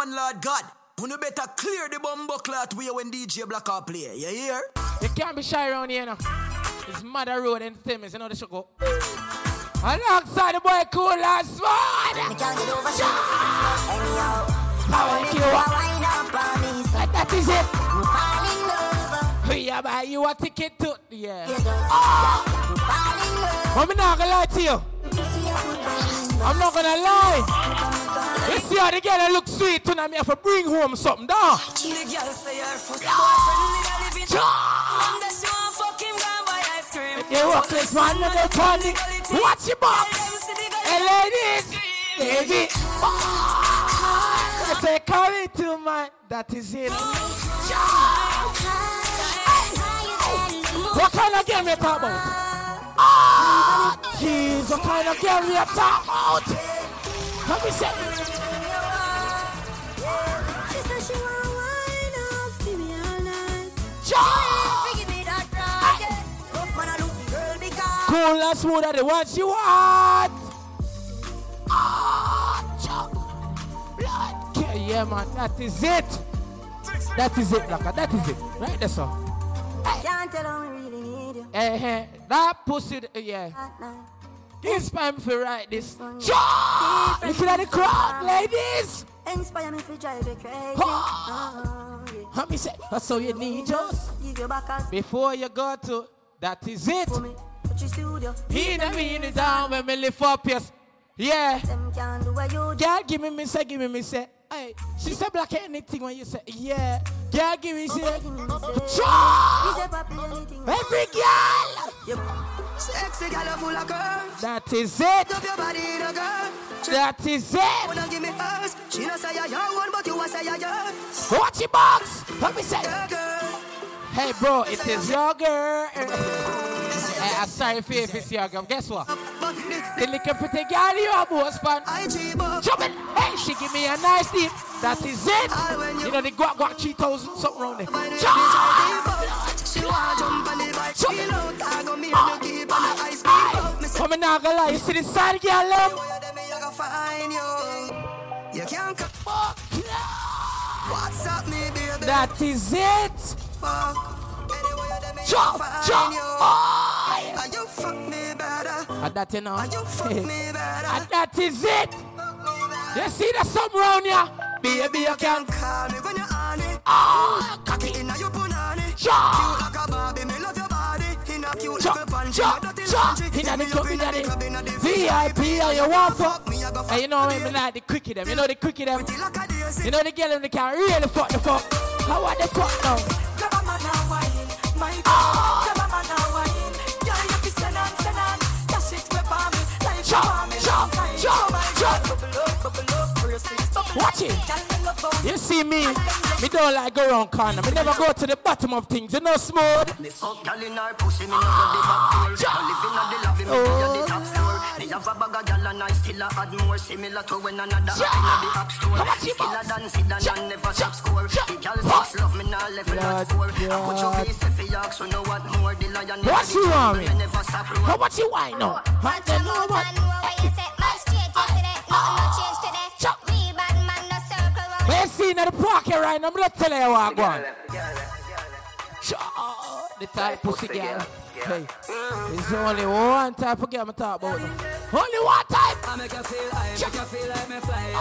one Lord God. When you better clear the bumbo clot way when DJ Blackout play. You hear? You can't be shy around here now. It's Mother Road and Thames, you know the show go. Alongside the boy Cool last one. Me can't get over shit. Anyhow, Power you you wind up on me. So that is it. me fall in love. We are buy you a ticket to yeah. You just me oh! fall in love. I'm not gonna lie to you. See you put on I'm not gonna lie. You see how the girl that look sweet tonight, me have to bring home something, dog. The girl say her first boyfriend with a living. Ja! And that she want fuck him, go buy ice cream. You walk this man with the panic. Watch your box. Hey, ladies. Baby. I say, come into my. That is it. What kind of game you talk about? Ah, jeez, what kind of game you talk about? Let me say. She said she want wine up, see me all night. Ja! Give me that rocket. Rough man, I look girl because Cool and smooth are the ones you want. Ah. Blood. Yeah, yeah, man, that is it. That is it, Laka. That is it. Right there, sir. can't tell me really need you. Eh, eh, that pussy, uh, yeah. Inspire me for right this. Ja! Looking at the crowd, ladies. Inspire me to drive you crazy. Ah. Oh, yeah. Say, that's all you need, just Give your back as before you go to. That is it. for me. Put. He and me in the down when me lift up, yes. Yeah. Them can't do what you do. Girl, give me me say, give me me say. Hey, she said black anything when you say, yeah. Girl, give me say. Give me say. Ja! You say papi anything. Every girl. Sexy girl full of curves. That is it. Up your body, the girl. That is it. Wanna give me hers. She not say you're young one, but you a say you're young. Watch your box. Let me say. Hey, bro, it is your girl. Hey, I'm sorry for if it's your girl. Guess what? The little pretty girl you are man. IG. Jump it. Hey, she give me a nice tip. That is it. You know, the guac guac 3000 something around there. Jump. She want jump on the bike. She low tag on me and you keep on the ice cream. up. Me say, Come on, now, gonna lie. You see the side girl, love? you dem me, I go find you. You can't. What's up, me, baby? That is it. Fuck. Anyway, you me, I Jump, go find jump. you. Oh, And you fuck me better. And that you know. And you fuck me better. And that is it. Fuck me better. You see the something around here? Baby, you can. Call me when you're on it. Ah, cocky. Inna your punani. Jump. Cute like a Barbie, me love your body. Inna cute panty, jump, me dirty Inna the club, inna the club, inna the VIP, or you want fuck. Me, I go fuck Hey, you know me. me like the quickie them. You know the quickie them. Pretty like a daisy. You know the girl in the car really fuck the fuck. How are the fuck now? My girl. A man and wine. Girl, you fi send on, send on. Dash it where for me, like you Jump, me jump, jump, jump. Bubble up, bubble up, brace it. Watch it. Girl, me love how You see me, me don't like go round corner. Me never go to the bottom of things. You know smooth. Me fuck gal in her pussy, me no go the back door. I live in the lobby, me oh. be the top floor. Me have a bag of gal and I still a add more. Similar to when another app in the app store. How much you Still a boss? dance it and I never stop score. The gal six love me now level Blood, at four. I put your blood. face if you ask, so know what more. The lion never What's the wrong jungle, with me me? never stop How roar. much you whine now? I don't know what. Ah, ah, ah, when you see in the park here right now, I'm gonna tell you what I'm going. Sure, The type pussy girl. Hey, it's only one type of girl I'm talk about. now. Only one type. I make you feel high, make you feel like me fly, oh.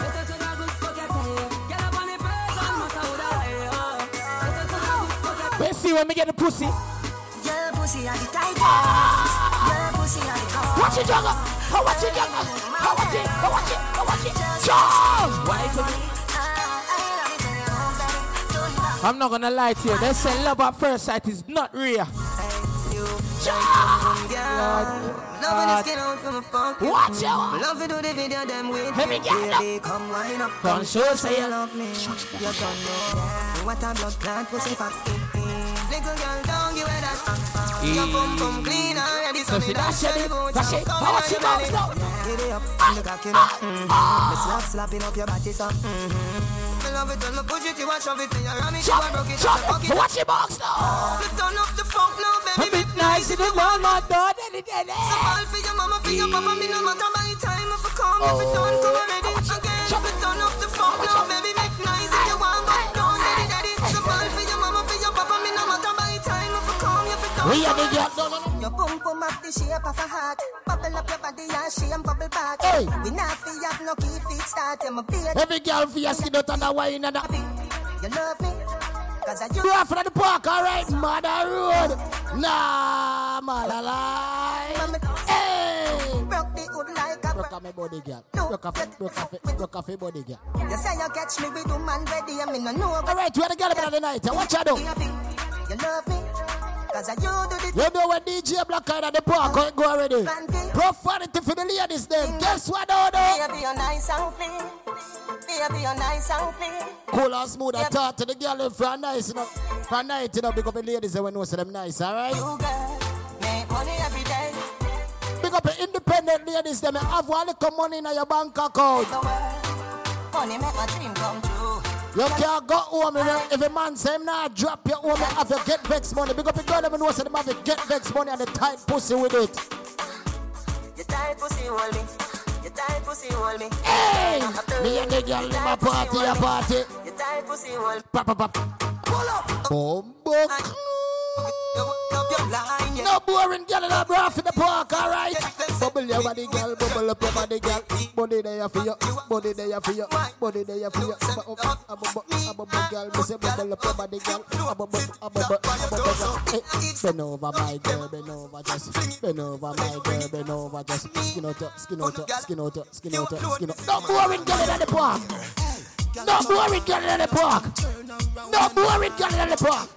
Let us take a good fuck your tail. Get up on the first and must out high, oh. Let us take a good fuck your When see when me get the pussy. Your pussy are the tightest. Ah. Your pussy are the cold. Watch it, juggle. How oh, watch it, juggle. How oh, watch it, how oh, watch it, how watch it. Sure. Why to me? I'm not gonna lie to you. They say love at first sight is not real. Loving the skin out from a fuck. Watch out. Love to do the video them with Let me get up. Baby, come wind up. Show say you love me. You don't know what a blood clot pussy. Little girl, Your bum bum clean already, so So me that dash your on, much you you bounce belly. now? Get it the. Mm-hmm. Me slap slapping up your body, so. Me love it when me push it, you a shove it, you ram it, you Chop, broke it, fuck it. Watch your box now. Me turn up the funk now, baby. bit nice in the one, dog. Daddy, daddy. All for your mama, for your papa, me no matter my time if I come, if it don't come already again. Me turn up the funk now, Me and the girl. No, no, no. Your pum pum up the shape of a heart. Bubble up your body and shame bubble back. Hey. We not fi have no key feet start. I'm a beard Every girl for your skin and a wine and a. You love me, cause I you. Off from the park, alright, mother road. Nah, mother lie. Hey. Broke the hood like a Broke off my body, girl. Broke off, broke off, broke off your body, girl. You say you catch me with the man ready, I mean no know. Alright, where the girl about the night? Watch out. Happy. You love me, cause I you do the You know when DJ Black Eyed at the park, it go already? Profanity for the ladies, then. Mm. Guess what, though? Baby, you're nice and clean. Baby, you're nice and clean. Cool and smooth. I talk to the girl in front nice, you know. From night, you know, big up the ladies and we know say them nice, alright? You girl, make money every day. Big up the independent ladies, them have one little money in your bank account. The world, money make my dream come true. You can't go home if a- if a man say him nah drop your home and have your get vex money. Big up the girl, them know say them have your get vex money and the tight pussy with it. You tight pussy hold me. You tight pussy hold me. Hey! Me and the girl in my party, a party. You tight pussy hold me. Pop, pop, pop. Pull up. Boom, boom. You up your line, yeah. No boring girl in a bra for the park, alright? Bubble your body, girl, bubble up your body, girl. Body there for you, body there for you, body there for you. Bubble up, bubble, bubble, girl, me say bubble up your body, girl. Bubble, bubble, bubble, bubble. Hey, bend over, my girl, bend over, just bend over, my girl, bend over, just skin out, skin out, skin out, skin out, skin out. No boring girl in the park. No boring girl in the park. No boring girl in the park.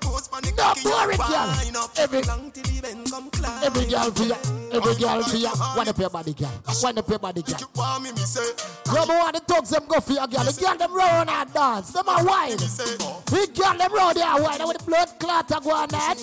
No boring girl. Every every girl for ya, every girl for. Wind up your body, girl. Up your body, girl. Want me, me say, You know what the thugs them go for your girl. The girl them round and dance. Them a wine. say, oh. The girl them round there wine. With the blood clot go on that.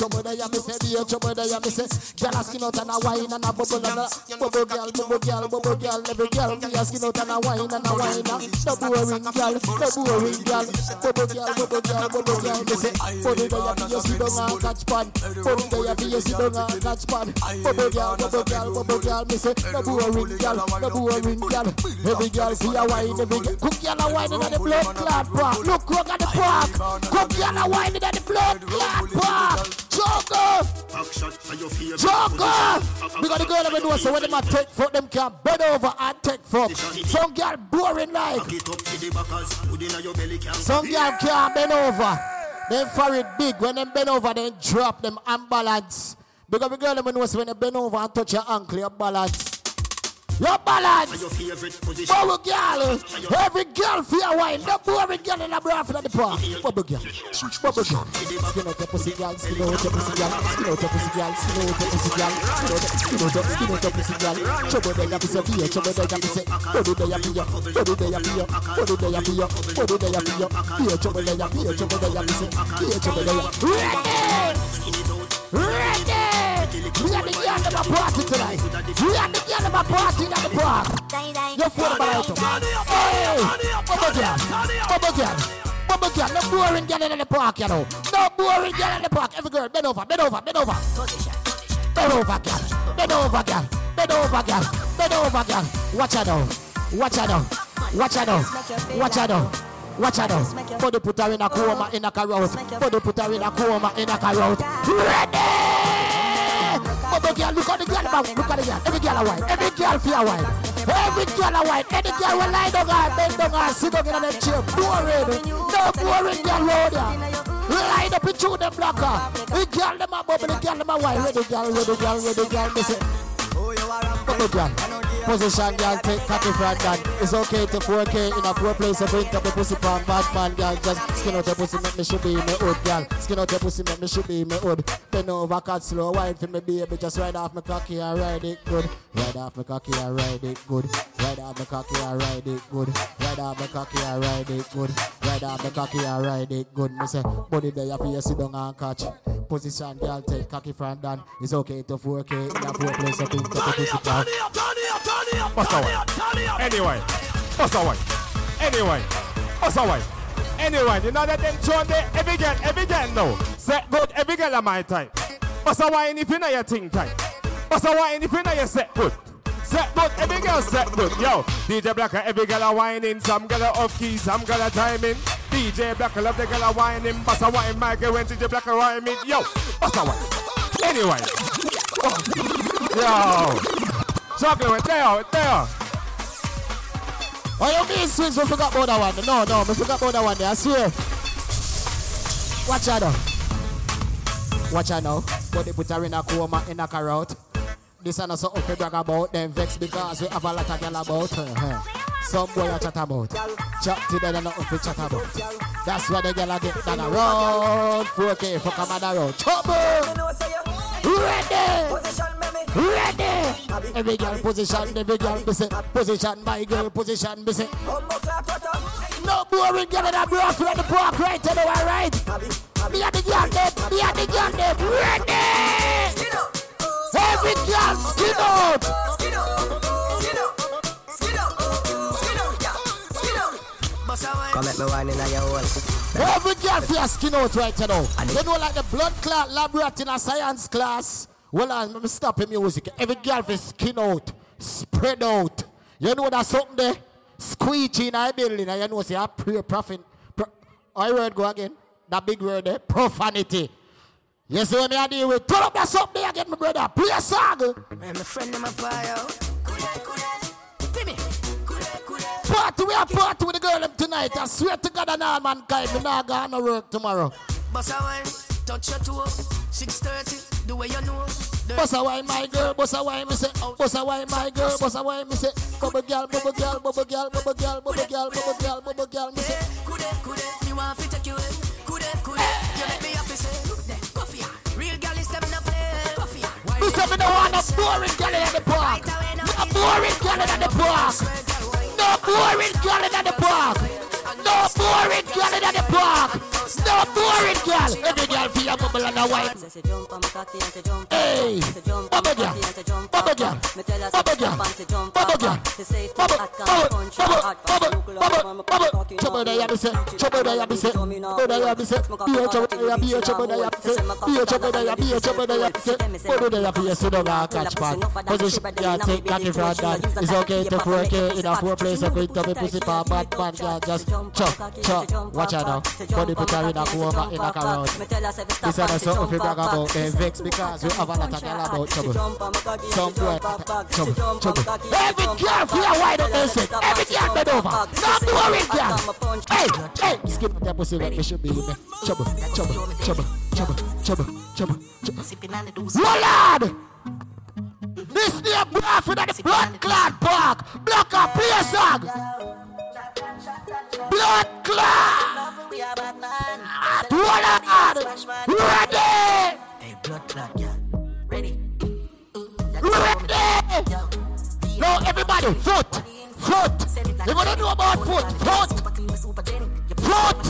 Trouble there, me say, dear, trouble there, me say. Girl a skin out and a wine and a bubble and uh, a bubble girl, bubble girl, bubble girl. Every girl your skin out and a wine and a wine. Uh, no boring girl, no boring girl. Bubble girl, bubble girl, bubble girl. Me say, body there, for your sit down and catch pan. Body there, for your sit down and catch pan. Bubble girl, bubble girl, bubble girl. Me say, no boring girl, no boring girl. Every girl for your wine, every girl. Cook girl a wine in the blood clot park. Look, look at the park. Cook girl a wine in the blood clot park. Joker. Joker! Because the girl never know so when them a take fuck, them can bend over and take fuck. Some girl boring like. Some girl can't bend over. Then for it big. When them bend over, then drop them unbalance. Because the girl never know so when they bend over and touch your ankle, your balance. Your balance. Bubble girl. Every girl feel wine. The boring girl in the bra for the park. Bubble girl. Bubble girl. Skin out your pussy girl. Skin out your pussy girl. Skin out your pussy girl. Skin out your pussy girl. Skin out out skin out your pussy girl. Trouble there you say fear. Trouble there you say. Body there you fear. Body there you fear. Body there you fear. Body there you fear. Fear trouble there you fear. Trouble there you say. Fear trouble there you. Ready. Ready. We are the girl of a party tonight. We are the girl of a party in the park. You feel about it. Hey, bubble girl, bubble girl, bubble girl. No boring girl in the park, you know. No boring girl in the park. Every girl, bend over, bend over, bend over. Bend over, girl. Bend over, girl. Bend over, girl. Bend over, girl. Watch her down. Watch her down. Watch her down. Watch her down. Watch her down. Body put her in a coma, in a carouse. Body put her in a coma, in a carouse. Ready! Bubble girl, look at the girl about. Look at the girl. Every girl a wine. Every girl feel a wine. Every girl a wine. Any girl will lie down and bend down and sit down in a chair. Boring. No boring girl road here. Line up into the blocker. The girl them a bubble, the girl them a wine. Ready girl, ready girl, ready girl. Me say, bubble girl. Position girl, take copy from that. It's okay to 4K in a poor place. I bring up the pussy from bad man, girl. Just skin out your pussy, make me should be me hood, girl. Skin out your pussy, make me should be me hood. Bend over, cut slow, wine for me, baby. Just ride off my cocky and ride it good. Ride off my cocky and ride it good. Ride off my cocky and ride it good. Ride off my cocky and ride it good. Ride off my cocky and ride it good. Me say, body there you sit down and catch. Position, girl, take cocky from Dan. It's okay to 4K in a poor place. I think up the pussy from. Bust away. Anyway, bust away. Anyway, bust away. Anyway, you know that them tune there, every girl, every girl know. Say good, every girl of my type. Bust away if you know your thing type. Bust away if you your set good. Set good, every girl set good. Yo, DJ Blacker, every girl a whining, some girl a off key, some girl a timing. DJ Black, I love the girl wine him. Bust a wine, my girl when DJ Black I wine me. Yo, bust a. Anyway. Yo. Chocolate, there, there. What you mean, swings? We forgot about that one. No, no, we forgot about that one. I swear. Watch out now. Watch out now. But they put her in a coma, in a carrot. This and something to brag about. Them vex because we have a lot of girl about her. Some boy I chat about. Chat to them and nothing to chat about. That's why the girl a get down around. 4K for come around. Trouble! Ready! Ready! Every girl position, every girl be say position, my girl position be say. No boring girl in a bro for the park right to the one right. Me and the girl them, me and the girl them ready. Every girl skin out. Come at me wine in your hole. Every girl for your skin out right you know. You know like the blood clot laboratory in a science class. Well, I'm me stop the music. Every girl for skin out, spread out. You know that something there? Squeegee in a building and you know say I pray profit. Pro, I word go again. That big word there, profanity. You see what me I deal with? Turn up that something there again, my brother. Play a song. Man, my friend in my bio. Party, we are party with the girl them tonight. I swear to God and all mankind, me not gonna work tomorrow. Boss a wine, touch your toe. 6:30, the way you know. The Boss wine, my girl, boss a wine, me say. Boss a wine, my girl, boss a wine, me say. Bubble girl, bubble girl, bubble girl, bubble girl, bubble girl, bubble girl, bubble girl, me say. Coulda, coulda, me want fi take you in. Coulda, coulda, you let me have to say. Coffee, real gal is in a play. Coffee, wine. Me say me don't want no boring girl in the park. No boring girl in the park. No boring girl in the park. No boring girl. Every girl feel a bubble and a wine. Hey, bubble girl, bubble girl, bubble girl, bubble a a a a a that. It's okay to 4K in a four place. To be pussy pa bad man, just chop, chop. Watch out now. Body put her in a coma, in a. This is brag about. Vex because have a lot of girl about trouble. Some boy, trouble, trouble. Every girl feel wide up and sit. Every girl bend over. Not boring girl. Hey, hey, skip that pussy when you should be in there. Trouble, trouble, trouble, trouble, trouble, trouble, trouble. Rollard! This near Bradford at the blood clot park. Block up, play a song. Blood clot! Rollard! Ready! Hey, blood clot, girl. Ready? Ready! No, everybody, foot, foot. You wanna know about foot, foot, foot, foot, foot.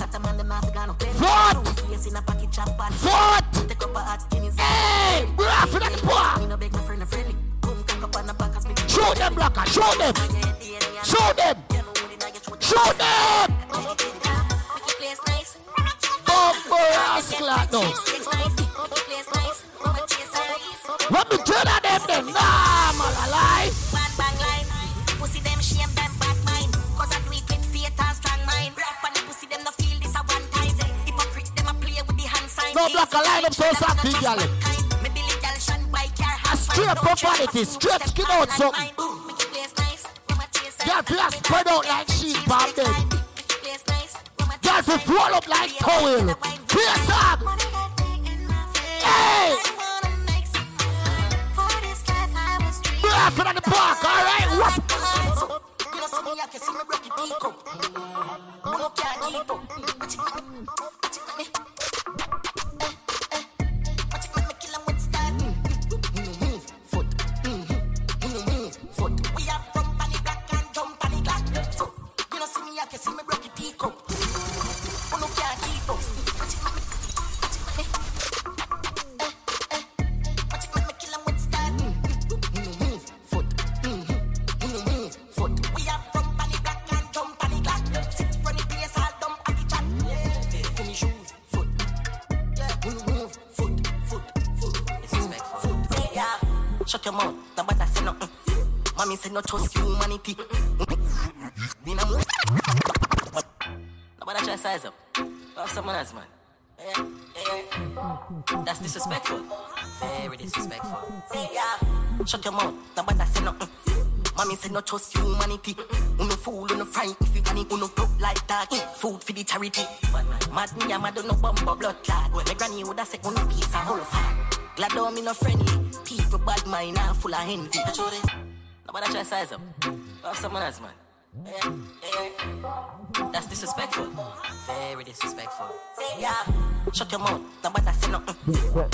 Hey, Bradford at the park. Show them, blocker, show them, show them, show them. Bumble ass clock, no. Let me on them, them. Nah, man, I No black a line up so. A straight profanity, straight skin out something. Girl, feel spread out like sheep, palm dead. Girl, feel roll up like towel. Clear song. Hey! Laughing at the park, alright? What? Say no trust humanity. Me no- Nobody try size up. Have someone else, man. Eh, eh. That's disrespectful. Very disrespectful. Yeah. Shut your mouth. Nobody say nothing. Mommy say no trust humanity. Uno fool, uno fright. If you panic, uno broke like that. Food for the charity. Mad me, I'm mad, no bumper blood clot. My granny woulda say uno piece of whole fat. Glad though me no friendly. People bad mind and full of envy. It. Nobody try size up. Have someone else, man. That's disrespectful. Very disrespectful. Yeah. Shut your mouth. Nobody say nothing.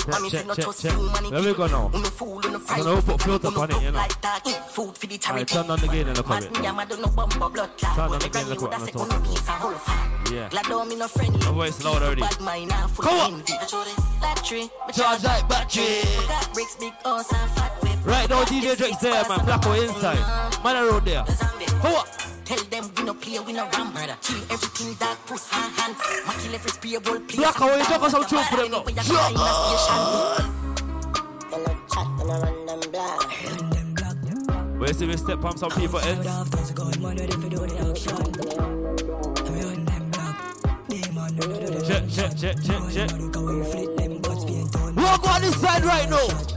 Mommy say check, no trust check. humanity. There we go now. Uno fool, uno fright. gonna put filter on it, you know. like that. Eat food for the charity. turn on the gain and look at it. me, I'm a do no bumper blood clot. Turn on the gain, granny look what woulda I'm say talking uno piece of whole fat. Yeah. Glad me no friendly. My voice loud already. Bad mind full Come of on. envy. That's what it. Battery. Charge like battery. Got bricks, big house and fat. Right now, DJ this Drake's there, man. Black on or inside. Man, I road there. Zombie. Come on. Tell them we no play, we no ram murder. Kill everything that puts our hands. Ma kill every spear ball place. Black, how you talk us some tune for them now? Where see we step on some people heads? Check, check, check, check, check. Walk on this side right now.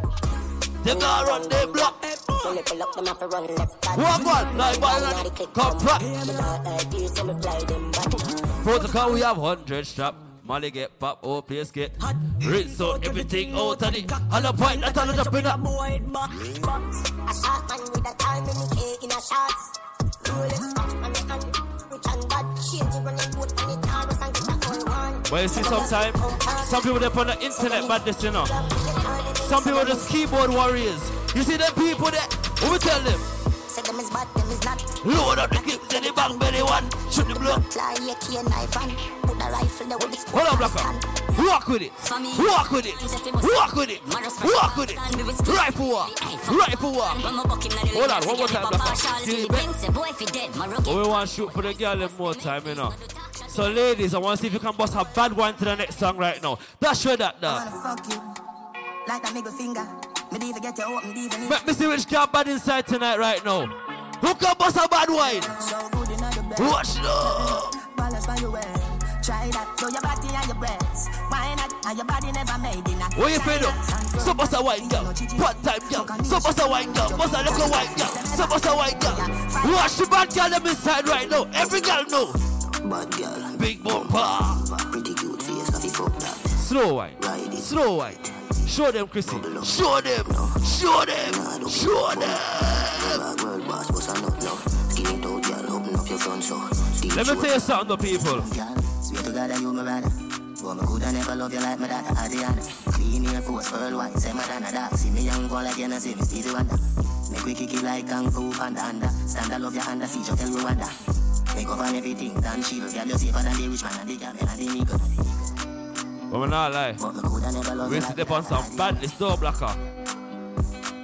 They gonna run their block. Walk on, like ball come back. Protocol, we have 100 strap. Molly get pop, oh place get rich, so everything out of it. On the point, that's all up in up. A shot man with a time in the K in a. Rolex But you see, sometimes some people they're on the internet bad this, you know. Some people just keyboard warriors. You see them people that what we tell them? Say them is bad, them is not. Load up the clips in the bang belly one. Shoot the block. Fly a key knife and put a rifle there with the Hold on, Blacker. Walk with it. Walk with it. Walk with it. Walk with it. Rifle walk. Rifle walk. Hold on, one more time. See the bit? We want to shoot for the girl one more time, you know. So, ladies, I want to see if you can bust a bad one to the next song right now. That's sure that, I that. wanna fuck you. Like that middle finger. Me even get you open, even Let me see which girl bad inside tonight right now. Who can bust a bad wine? So good in the bed. Watch now. Balance by your way. Try that. Show your body and your breasts. Why not? And your body never made in a What you up? So bust a wine, girl. What time, girl? So bust a wine, girl. Bust a little wine, girl. So bust a wine, girl. Watch the bad girl them inside right now. Every girl know. Bad girl. Big bumper. Pretty cute face. Coffee fuck that. Slow wine. Ride it. Slow wine. Show them, Chrissy. Show them. Show them. Show them. World boss. What's a nut now? Skin it out, girl. Open up your front so. Let me tell you something, though, people. Girl, swear to God you my brother. But me coulda never love you like my daughter Adriana. Clean Air Force, Pearl White, say my than. See me young boy like you, no see me Stevie Wonder. Make we kick it like Kung Fu Panda under. Stand I love your under, see you tell Rwanda. Make up on everything, done shield. Girl, you safer than the rich man and the camel and the nigga. But we not lie. But me coulda never love We you sit up on some badness, though, blacker.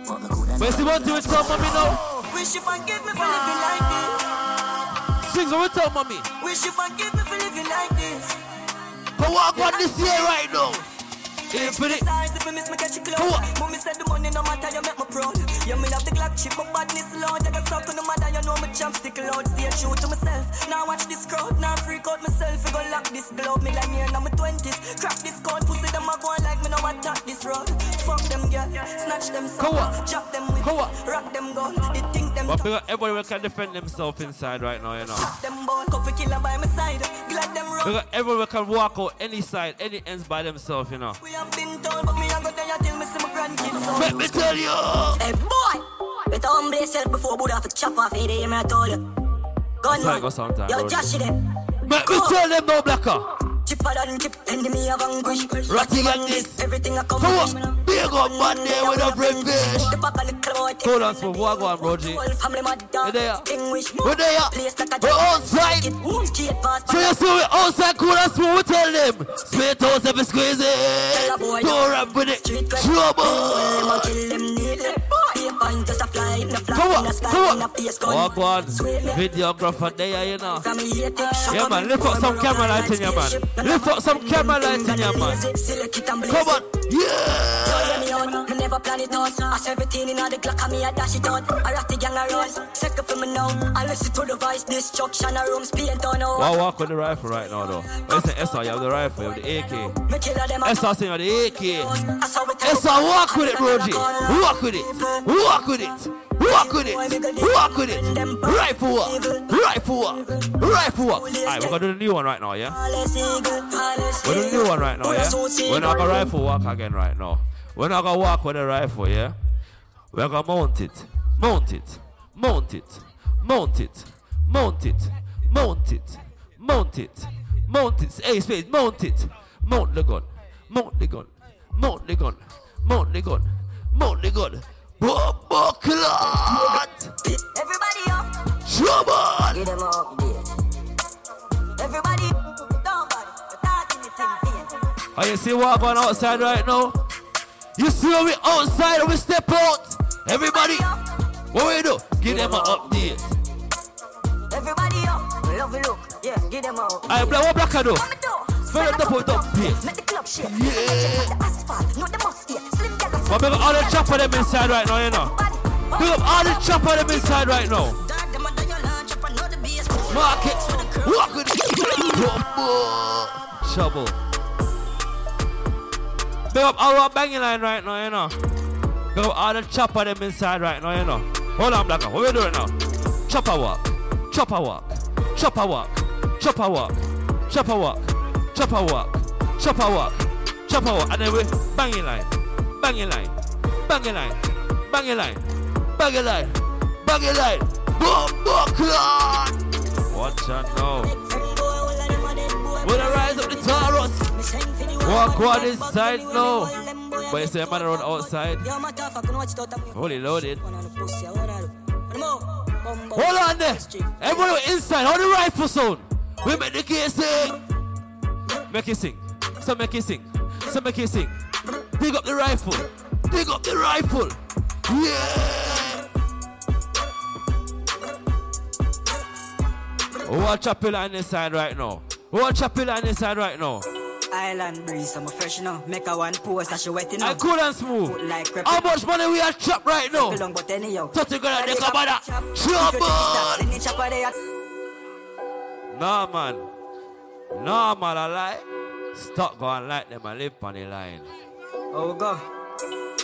But me you see never one thing we mommy now? Wish you forgive me for living like this. Sing what we tell mommy. Wish you forgive me for living like this. But walk on this year right now. Infinite. Stars if I miss me catch you on. close. Mommy said the money no matter, you make me proud. You me love the Glock chip, but badness loud. I got stuck no matter, you know me chopstick loud. Stay true to myself. Now watch this crowd, now freak out myself. I go lock this glove, me like me and I'm 20s. Crack this code, pussy them a go on like me no attack this road. Fuck them girl, snatch them on. some, chop them with, Come on. rock them gun. They think them But because everybody can defend themselves inside right now, you know. them ball. Couple killer by my side, glad them run. Because everyone can walk out any side, any ends by themselves, you know. We have been told, but me a go there till me see my grandkids. Let me tell you. Hey boy, better humble yourself before Buddha have to chop off head. You me I told you. Gun That's how it goes sometimes, Yo. Josh it. Let me tell them no blacker. Chipper than chip, enemy of vanquish. Ratty like this. Everything I come on. Big up man there with a bread fish. The papa little boy. Hold on, so what go on? Whole family mad dog. there? Distinguish. We there? Place like outside. So you see we outside cool and smooth, we tell them. Spit out every squeeze it. Don't rap with it. Trouble. kill them neatly. Be a point just a fly in fly Come in on, the sky come in a on. face gun. Walk on. Videographer there, you know. From me hate it. Yeah, man, lift up some camera lights in your man. Lift up some camera lights in your man. Come on. Yeah. Never plan it out. I 17 in the Glock, me I dash it out. I rock the gang around. Second for me now. I listen to the voice, destruction, a rooms, paint on now. Why walk with the rifle right now, though? You SR, you have the rifle, you have the AK. SR saying you have the AK. I SR, walk with it, bro G. Walk with it. Walk with it. Walk with it. Walk with it. Rifle walk. Rifle walk. Rifle walk. Alright, we're gonna do the new one right now, yeah? Palace eagle, palace We're doing the new one right now, yeah? We're not gonna rifle walk again right now. We're not gonna walk with a rifle, yeah? We're gonna mount it. Mount it. Mount it. Mount it. Mount it. Mount it. Mount it. Mount it. Hey, space, mount it. Mount the gun. Mount the gun. Mount the gun. Mount the gun. Mount the gun. Bumbo clot! Everybody up, Trouble! get them up, yeah. Everybody, don't bother. We're the thing, thing. Oh, you see what going outside right now? You see when we outside and we step out? Everybody, what we do? Give them an update. Everybody up, love you look, yeah, get them up. Alright, black, what black I do? What me do? Fill up the put up. Make the club shake. Yeah. The asphalt, not the must here. Slim girl, But up all the chopper them inside right now, you know. Big up all the chopper them inside right now. Dog, them under your lunch, up another bass. Market, walk with. Trouble. Big up our banging line right now, you know. Big up all the chopper them inside right now, you know. Hold on, Blacker, what we doing now? Chopper walk, chopper walk, chopper walk, chopper walk, chopper walk, chopper walk, chopper walk, chopper walk, and then we banging line, banging line, banging line, banging line, banging line, banging line, boom, boom, clock. Watch out now. With a rise Walk on this side now. But you say man around outside. Holy loaded. Hold on there. Everyone inside. Hold the rifle sound. We make the case sing. Make it sing. So make it sing. So make it sing. Dig up the rifle. Dig up the rifle. Yeah. Watch up on this side right now. Watch up on this side right now. Island breeze, I'm a fresh now. Make a one post, that she wet I cool and smooth. Like crepe. How much money we are chop right now? Long, but anyhow. Thirty grand, they come back. Trouble. Trouble. Nah, man. Nah, man, I lie. Stop going like them and live on the line. Oh, go.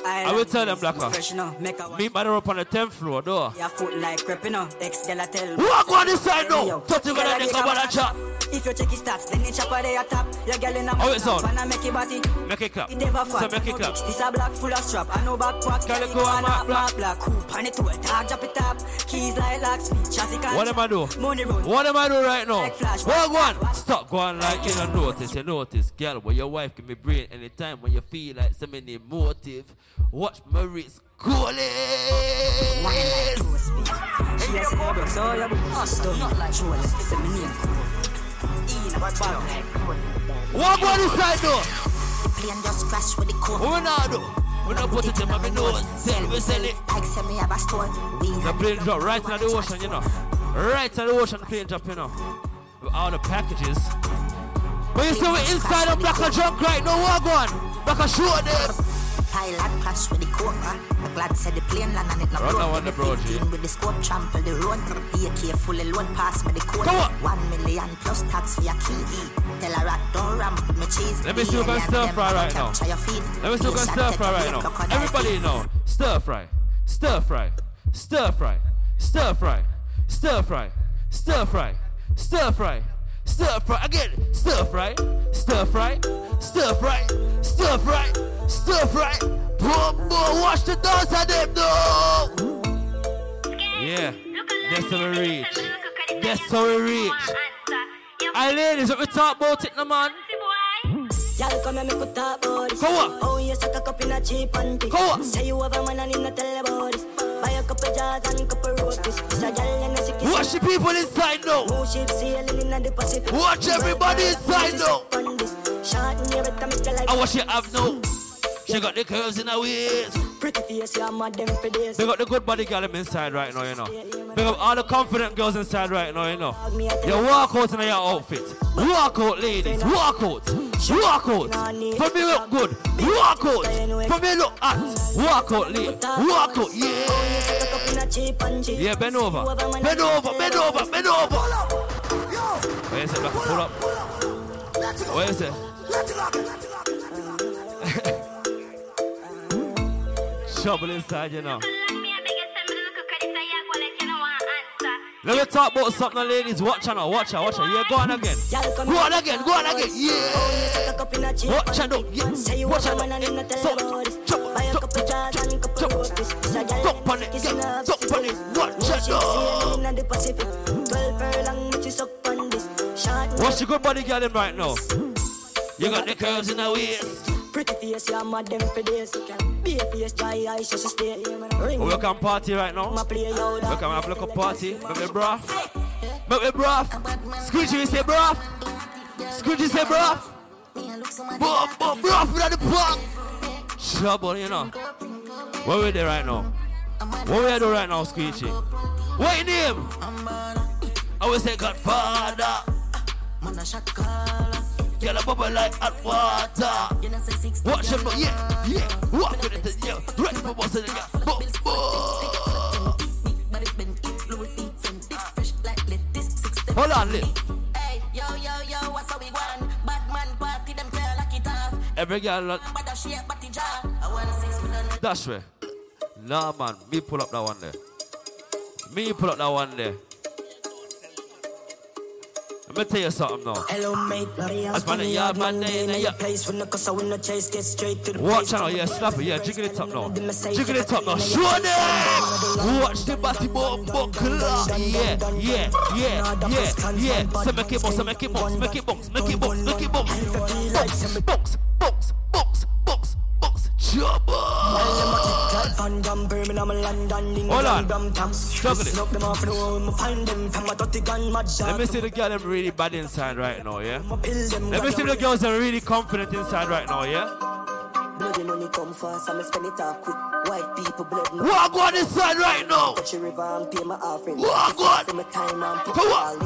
I will tell them, Blacker. Fresh now. Make. Meet man up on the 10th floor, though. Your foot like crepe, you. Ex girl a tell. Walk on this side. Anyhow. Thirty grand, they come back and chop. If you check his stats, then you chop a day top. Your girl in a oh, How it sound? and I make your body. Make it clap. It never So make it clap. This a black full of strap. I know backpack. Girl, Girl, go on black, black, black. Coupe on it to a dog, drop it up. Keys like locks. Chassis can What am I do? Money road. What am I do right now? Like flash. What one? Stop going like you don't notice. You notice, girl, when your wife give me brain anytime when you feel like so many motive. Watch my wrist cool it. She a say, bro, so you don't not like show it. Say me name cool. Ian, bang. What on this side though? The plane just crashed with the coat. What now do? We not put it in my nose. Sell we sell it. Like say me have a store. The plane drop right into the ocean, you know. Right into the ocean, the plane drop, you know. With all the packages. But you see we inside of Black and Junk right now, what going? Black and show them. Pilot crash with the huh? The glad said the plane land and it not on the broad, 15 yeah. with the scope trample the road. AK fully load pass me the code. On. One million plus tax for your key. Tell a rat don't ramp with me cheese. Let me see who can stir fry right now. Let me see who can stir fry right now. Everybody know. Stir fry. Stir fry. Stir fry. Stir fry. Stir fry. Stir fry. Stir fry. Stir fry. Again. Stir fry. Stir fry. Stir fry. Stir fry. Stir fry. Boom, boom. Watch the dance of them, though. Yeah. That's how we reach. That's how we reach. Aye, ladies, what we talk about it, no man? Y'all come and make a talk about this. Go on. Oh, you suck a cup in a cheap panty. Go on. Say you have a man and him not tell about this. Buy a couple jars and couple rotis. A gal and a sick Watch the people inside now. Two ships sailing in the Pacific. Watch everybody inside now. Shot in your head, make you like I watch you have now. She got the curves in her waist. Pretty face, yeah, mad them for days. Big up the good body girl them inside right now, you know. Big up all the confident girls inside right now, you know. You walk out in your outfit. Walk out, ladies. Walk out. Walk out. For me look good. Walk out. For me look hot. Walk out, lady. Walk out. Yeah. Yeah, bend over. Bend over. Bend over. Bend over. What you say, Black? Pull up. What you say? Trouble inside, you know. Let me talk about something, ladies. Watch out now, watch out, watch out. Yeah, go on again. Go on again, go on again. Yeah. Watch out now. Yeah. Watch out now. Yeah. So, chop, chop, chop, chop, chop. On it, yeah. Duck on it. Watch out now. What's your good body girl them right now? You got the curves in the waist. Pretty face, yeah, mad them for days. Be a face, dry eyes, just stay. Ring. Oh, we can party right now. My play out. We can have like a party. Make me bra. Make me bra. Scoochie, you say bra. Scoochie, say bra. Bra, bra, bra, for the park. Trouble, you know. Where we there right now? What we do right now, Screechy? What your name? I will say Godfather. Get a bubble like hot water. Watch them, yeah, yeah. Walk with it, yeah. Ready for boss of the yeah. Boom, boom. Hold on, Lil. Hey, yo, yo, yo, what's up, we want? Bad man party, them girl like it off. Every girl, lot- Dash way. Nah, man. Me pull up that one there. Me pull up that one there. Let me tell you something now. Hello, mate. As man, yeah, man, yeah, yeah, yeah. Place when the cause I wanna chase, get straight to the Watch out, yeah, slap it, yeah, jiggle it up now. Jiggle it up now. Show them! Watch the body bump buckle. Yeah, yeah, yeah, yeah, yeah. So make it so make it bounce, make it bounce, make it bounce, make it bounce, bounce, bounce, bounce, bounce. Trouble! Hold on. Let me see the girl them really bad inside right now, yeah? Let me see the girls that are really confident inside right now, yeah? Bloody money come fast, I me spend it off quick. White people blood. Walk on this right now! Touch a river and pay my offering. Walk on! Time and put all!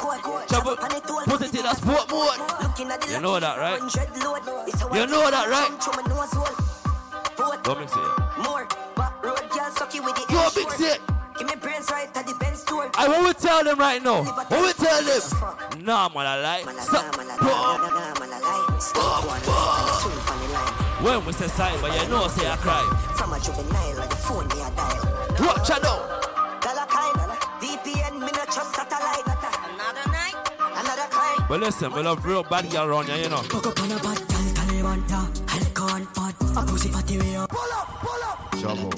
Code, Trouble, and it all put it in a sport mode! Looking at the You know that, right? 100 load. It's a You know that, right? Through my nose hole. Boat, Go mix it. More, but road girl suck you with Go air mix it! Give me brains right at the store. I tell them right now? What we tell them? Nah, man, I lie. Stop. When we say sorry, but you know I say I cry. From a juvenile, the phone me a dial. Watch out now. But listen, we love real bad girl around here, you know. Cock up on a bad gal, Taliban, yeah. Alcohol, bad, a pussy fatty way up. Trouble.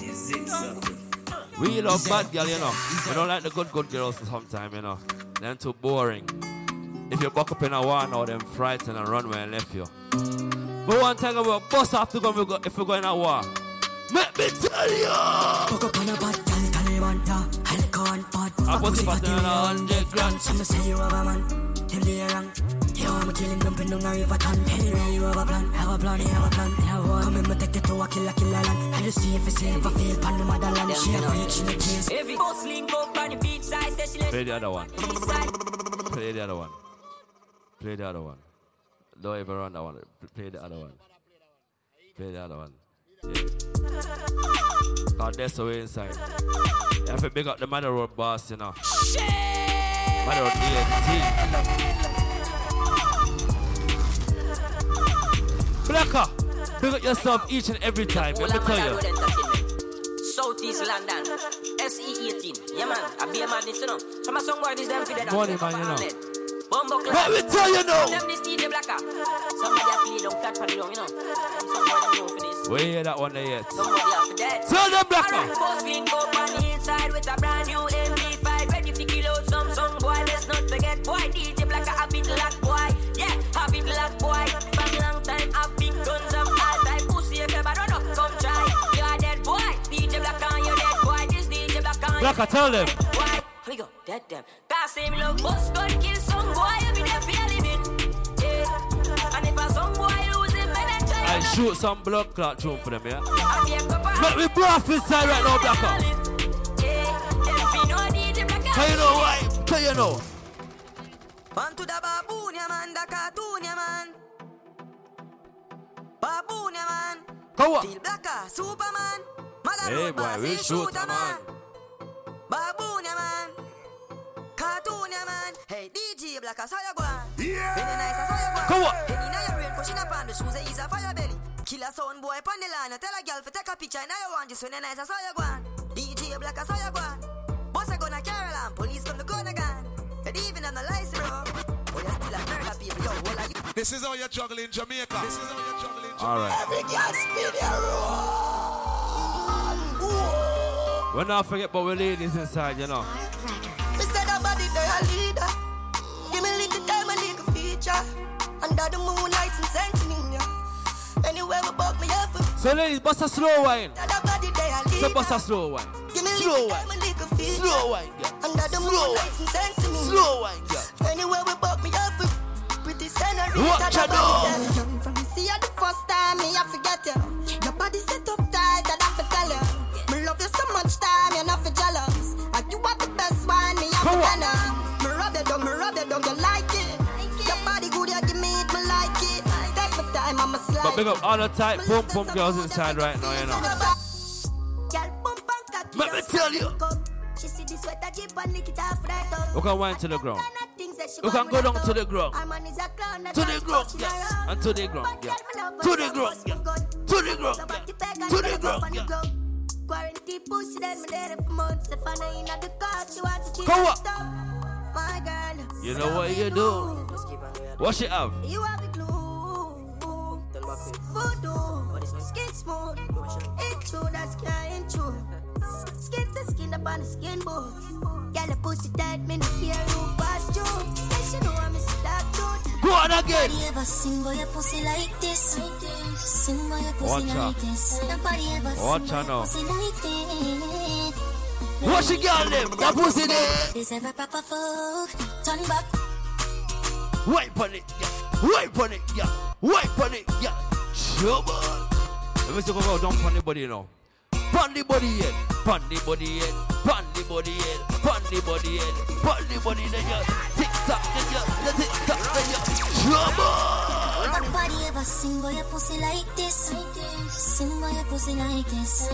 We love bad girl, you know. We don't like the good, good girls sometimes, you know. They're too boring. If you buck up in a war now, them frightened and run where I left you. But one thing about bust off to go, we go if we go in a war. Let me tell you! Cock up on a bad gal, Taliban, yeah. Alcohol, bad, I a was pussy about fatty to way earn a up. hundred grand. Some say you have a man, tell me wrong. Yo, I'ma kill him, a river ton. Anyway, you have a plan, have a plan, you have a plan. Have one. Come in, me take it to a killer, killer land. And you see if it's safe, I feel pan the motherland. She a preach in the case. Every boss link up on the beach side, say she left Play the other one. Play the other one. Play the other one. Don't ever run that one. Play the other one. Play the other one. Yeah. Cause that's the way inside. You have to big up the Mother Road boss, you know. Mother Road DNT. Blacker, big up yourself each and every time. Let me tell you. Southeast London, SE18. Yeah, man, I be a man, this, you know. Some of some boy, this them for the Money, man, you know. Bumbo Let me tell you now. Them this DJ Blacker. Somebody have to lay down flat for the down, you know. Some boy them know for this. We hear that one there yet. Somebody have to dead. Tell them Blacker. Blacker, tell them. We go dead them. Cause same love bus gun kill some boy every day for a living. Yeah. And if a some boy lose him, then I try I shoot some blood clot tune for them, yeah? But we broth inside right now, Blacker. How you know why? How you know? On to the baboon, yeah man, the cartoon, yeah man. Baboon, yeah man. Go up. Feel blacker, Superman. Hey, boy, we shoot a a man. Baboon, yeah man. Cartoon, yeah man. Hey, DJ Blacker, saw you go on. Yeah. Any nice, I saw you go on. Go up. Any now your brain pushing up on the shoes, is a fire belly. Killer sound boy pon the line, tell a girl to take a picture, now you want this when the nice, I saw you go on. DJ Blacker, saw you go on. Boss, I gonna carry on, police come to corner gun. And even on the license, bro. You still a people, what are you? This is how you juggle in Jamaica. This is how you juggle in Jamaica. All right. Every girl spin your We're not forget about we ladies inside, you know. Me said they a leader. Give me little time, a little feature. Under the moonlight and sentiment, yeah. Anywhere we buck me up. So ladies, bust a slow wine. Nobody they a leader. So bust a slow wine. Give me Slow wine. time, a little feature. Slow wine, girl. Under the moonlight and sentiment. Slow wine, girl. Anywhere we buck me up. Pretty senorita. Watch out, nobody they- From me see you the first time, me I forget you. I'ma slide. But big up all the tight boom boom girls inside right now, you know. Girl, bump and cocky, Let me tell you. She see the sweater jeep and lick it off right up. We can wind to the ground. Things that she We can go down to to the ground. Our man is a clown, To the ground, yeah. And to the ground, yeah. To the ground, yeah. To the ground, yeah. To the ground, yeah. Quarantine pussy, then me there for months. If I know you the car, she want to keep Go up. up. My girl, You know what you do? What she have? you have the glue. Voodoo, skin smooth. It's true, that's can't. Skin to skin up on the skin bones. Girl, the pussy tight, me no care who pass through. Say she know I'm a dark truth. Go on again. Nobody ever sing boy your pussy like this. Sing boy your pussy Watch like this. Nobody ever Watch sing boy now. your pussy like this. What she got them? That pussy there. This ever proper fuck. Turn back. Wipe on it, yeah. Wipe on it, yeah. Wipe on it, yeah. Trouble. Let me see go down on the body now. Pon the body head, pon the body head, pon the body head, pon the body head, pon the body then yeah. Tick tock then yeah, the tick tock then yeah. Trouble. Nobody ever sing boy your pussy like this. Sing boy your pussy like this.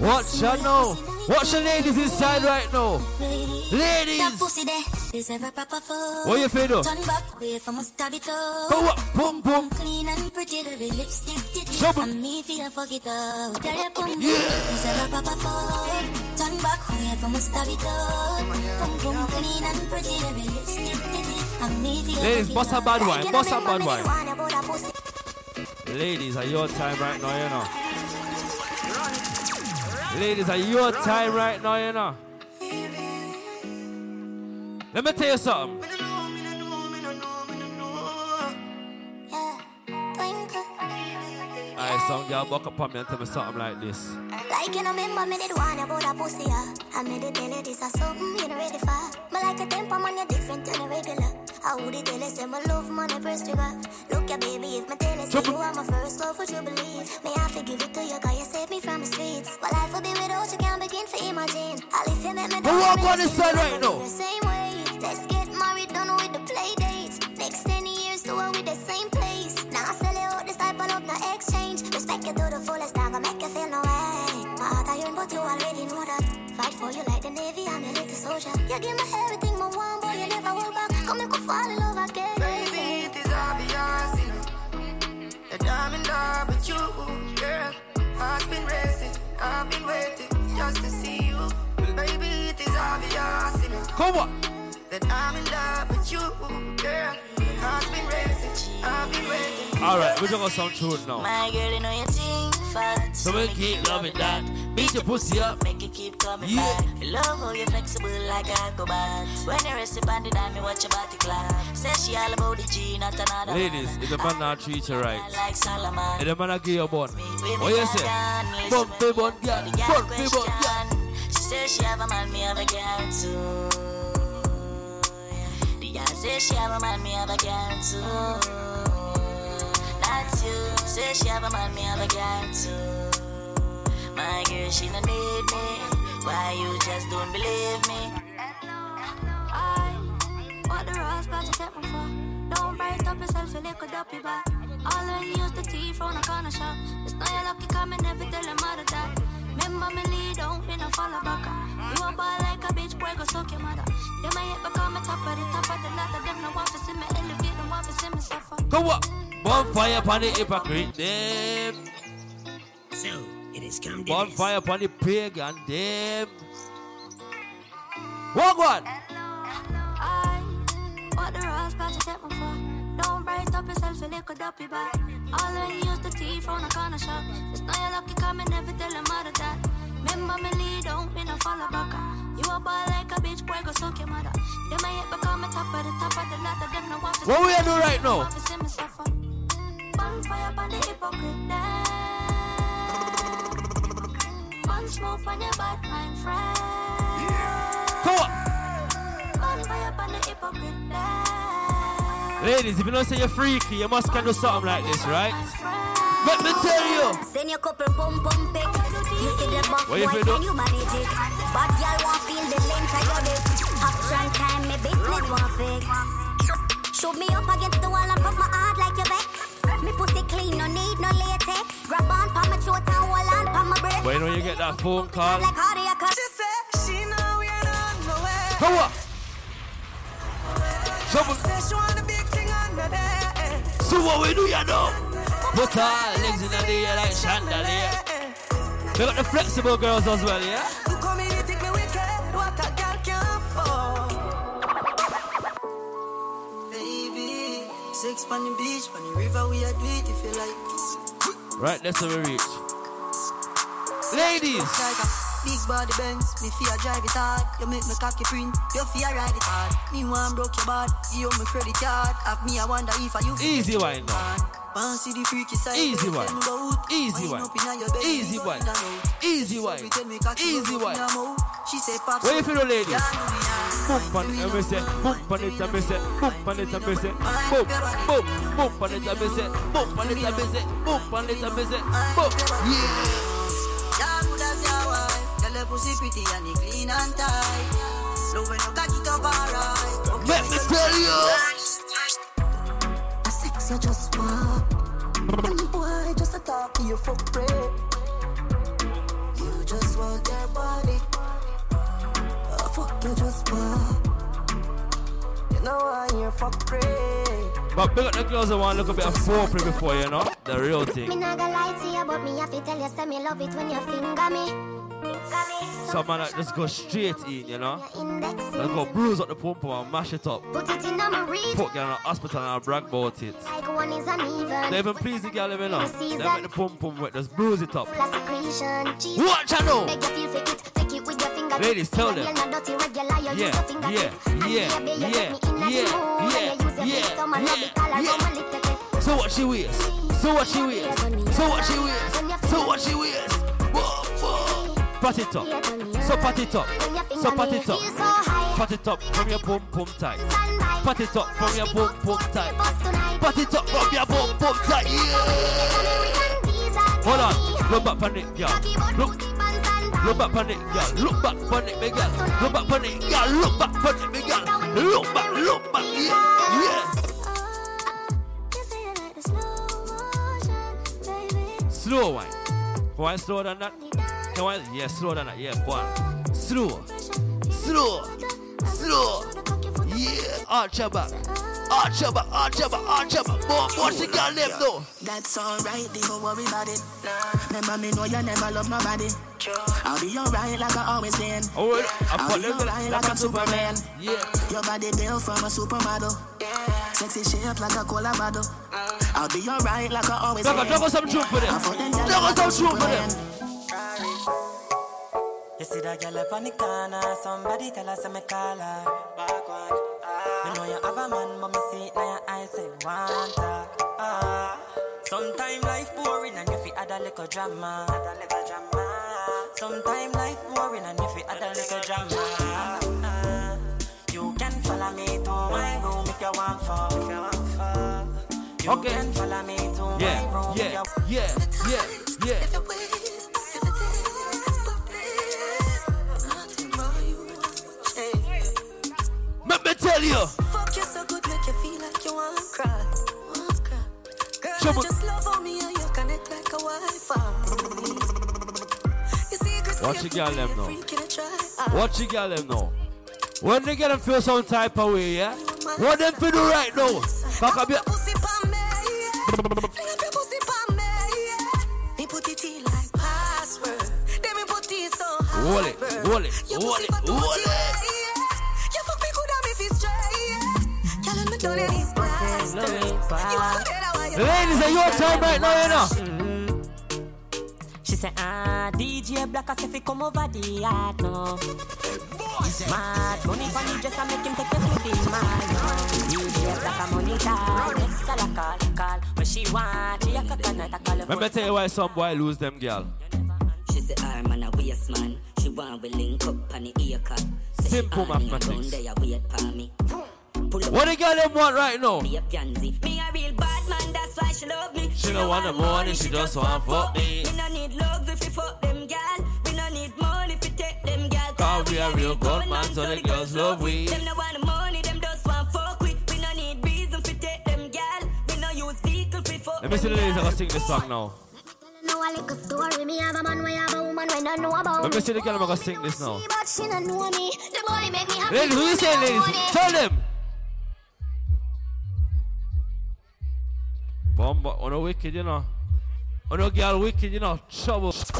Watch boy now. your Watch the ladies inside right now. Ladies. That pussy there. This ever proper fuck. What you feel do? Turn back way from a stab it up. Go up, boom boom. Clean and pretty, the lipstick titty. Trouble. And me feel fuck it up. Girl, you boom. Yeah. This ever proper fuck. Turn back way from a stab it up. Boom boom, clean and pretty, the lipstick me feel Ladies, bust a bad you bust a bad one. Ladies, are your time right now, you know. Ladies, are your time right now, you know. Let me tell you something. Alright, some girl buck up on me and tell me something like this. Like you know, remember me did one about a pussy, yeah. I made it tell you this is something you know ready for. But like a temper man, you're different than a regular. I would it tell you say my love money press trigger. Look ya baby, if my tell you say you are my first love, would you believe? May I forgive it to you, cause you saved me from the streets. Well, life would be without you, can't begin to imagine. I'll if you make me Who walk on this side right now? The same way. Let's get married, done with the play dates. Next 10 years, do it with the same place. Now I sell you out this type of love, no exchange. Respect you to the fullest, My but you already know that. Fight for you like the Navy, I'm your little soldier. You give me everything, my one boy, you never hold back. Come, you could fall in love again. Baby, it is obvious, you know That I'm in love with you, girl Heart's been racing, I've been waiting just to see you Baby, it is obvious, you know Come on. That I'm in love with you, girl Heart's been racing, I've been waiting Alright, we just got some truth now. My girl, you know your thing fat. So we keep loving that. Beat your pussy up. Make it keep coming Yeah. back. Love how you're flexible like a acrobat. When you rest upon the dime, you watch your body clap. Say she all about the G, not another Ladies, man. if the man not treat you right, Like Solomon. if the man not give you a bun, what you say? done, listen Bun bun, yeah. The Bun fi bun, yeah. question. She says she have a man, me have a girl too. The girl says she have a man, me have a girl too. Not. Say she have a man, me have a girl too. My girl, she no need me. Why you just don't believe me? I what the rose got you take me for? Don't bright up yourself, you little dopey back. All I use the tea from the corner shop. It's not your lucky come and never tell your mother that. Remember me lead out, me no follow back. You a ball like a bitch, boy, go suck your mother. Them I hit become a top of the top of the ladder. Them no want to see me elevate, them want to see me suffer. Go up. Bonfire upon the hypocrite, them. So, it is come to Bonfire upon the pagan, them. Walk one. I what the rose got you take me for? Don't bright up yourself, you little dopey back. All I use the tea from the corner shop. It's not your lucky come and never tell your mother that. Remember me lead out, me no follow back. You a ball like a bitch, boy, go suck your mother. Them I hit become a top of the top of the ladder. Them no want to What we me a do right now? want to see me suffer. Bonfire upon the hypocrite them. One smoke on your bad mind friend. Go up. Bonfire upon the hypocrite them. Ladies, if you don't say you're freaky, you must can do something like this, right? Let me tell you. Send your couple pum pum pick. You see the buff What you boy, fi do? can you manage it? But y'all want feel the length of your dick. Action time, me business want fix. Shoot me up against the wall and put my heart like your vex. Me pussy clean, no need no latex. Grab on pa my throat and hold on pa my breath. When when you get that phone call, Like cardiac arrest. She said she know we ain't on the way. go up. Trouble. Say she want the big thing under there. So what we do, you know? Put our legs in the air like chandelier. We got the flexible girls as well, yeah? You come in, you think me wicked. What a girl can for. Baby, sex on the beach, on the river, we are do it if you like. Right, that's where we reach. Ladies, big body Benz, me fear drive it hard. You make me cocky print, you fear ride it hard. Me want broke your bad, you owe me credit card. Have me, I wonder if I you easy wine now. Want see the freaky side? Easy where one. them go out. Easy one. up inna your belly, Easy one. in and out. Easy wine. Pretend me cocky Easy go wine. in her mouth. She Pops, What you feel, ladies? me, yeah. Boom on it and me say, boom on it and me say, boom on it and me say, boom, boom, boom on it and me say, boom on it and me say, boom on it and me say, boom. Yeah. Yeah, good as your wife. Tell her pussy pretty and it clean and tight. Love when you cock it up alright. Let me tell you. You just want. And boy, just a talk to you for free. You just want their body. Oh, fuck you just want. You know why you're fuck free. But big up the girls that want to look a bit of foreplay before, you know? The real Me thing. not gonna lie to you, but me have to tell you, say me love it when you finger me. Some man that just go straight in, you know? They go bruise up the pum pum and mash it up. Put it in on my reach. Put girl in the hospital and brag about it. Like one is uneven. They even please the girl, you know? They make the pum pum wet, just bruise it up. Watch I know. Make you feel fake it. Take it with your finger. Ladies, tell them. You're not dirty regular. You use Yeah, yeah, yeah, yeah, get me in like yeah, yeah, You use your yeah, fist, come and rub yeah, it all around yeah. So what she wears? So what she wears? So what she wears? So what she wears? Pat it up. So pat it up. So pat it up. Pat it up from your boom boom tight. Pat it up from your boom boom tight. Pat it up from your boom boom tight. Yeah. Hold on. Look back on it, girl. Look. Look back on it, girl. Look back on it, big. Look back on it, girl. Look back on it, big. Look back, look back. Yeah, yeah. Slow wine. On slower than that. On, yeah, than that. Yeah, on. Slow. Slow. Slow. Yeah, arch your back. Arch your back, arch your back, arch your back. Boy, watch the girl them though. That's alright, don't worry about it. Remember me know you never love nobody. I'll be alright like I always been. Oh, I I'll be alright like a Superman. Yeah. Your body built from a supermodel. Sexy shape like a cola bottle. I'll be alright like I always been. doggo some truth for them. I fuck them girl Doggo like some truth for them. Superman. You see that girl up on the corner, somebody tell us I'm a caller. Backward. Ah. Me know you have a man, but me see it now your eyes say one talk. Ah. Sometime life boring and you feel add a little drama. Add a little drama. Sometime life boring and you feel add a little drama. Ah. You can follow me to my room if you want for. If you want for. You Okay. can follow me to my Yeah, room. yeah, yeah, yeah, yeah. Tell you. Fuck you so good, make you feel like you want to cry. Girl. I just love on me and you connect like a Wi-Fi. You see, Chris, Watch you the girl them now. freak in a try. Watch the girl them now. When they get them feel some type of way, yeah? What them feel do right now? Back up your... Pussy pa me, yeah. Your pussy pa me, yeah. Me put it in like password. Then me put it so hard. Hold it, hold it, to why you Ladies, it's your time right now, you know. She say, ah, DJ Black, I say, fi come over the yard now. Mad, money for the dress, I make him take you to the mall. DJ Black, a money tall. Next call, I call, call. When she want, she a coconut, I call her. Let me tell you why some boy lose them girl. She say I'm man a waste man. She want we link up on the ear cut. Simple mathematics. there wait for me. What the girl them want right now? be a pansy. Me a real bad man, that's why she love me. She don't want the money, she just want fuck me. Me no need love if you fuck them gal. We no need money if you take them gal. Cause we a real good man, so the girls love we. Them no want the money, them just want fuck we. We no need reason if you take them gal. We no use vehicle if you fuck Let me see the ladies that gonna sing this song now. Know a little story. Me have a man, we have a woman, we don't know about Let me see the girl that gonna sing this now. me, but she don't know me. The body make me happy. Ladies, who you say, ladies? Tell them. Bomba, on a wicked, you know. On a girl wicked, you know. Trouble. Trouble.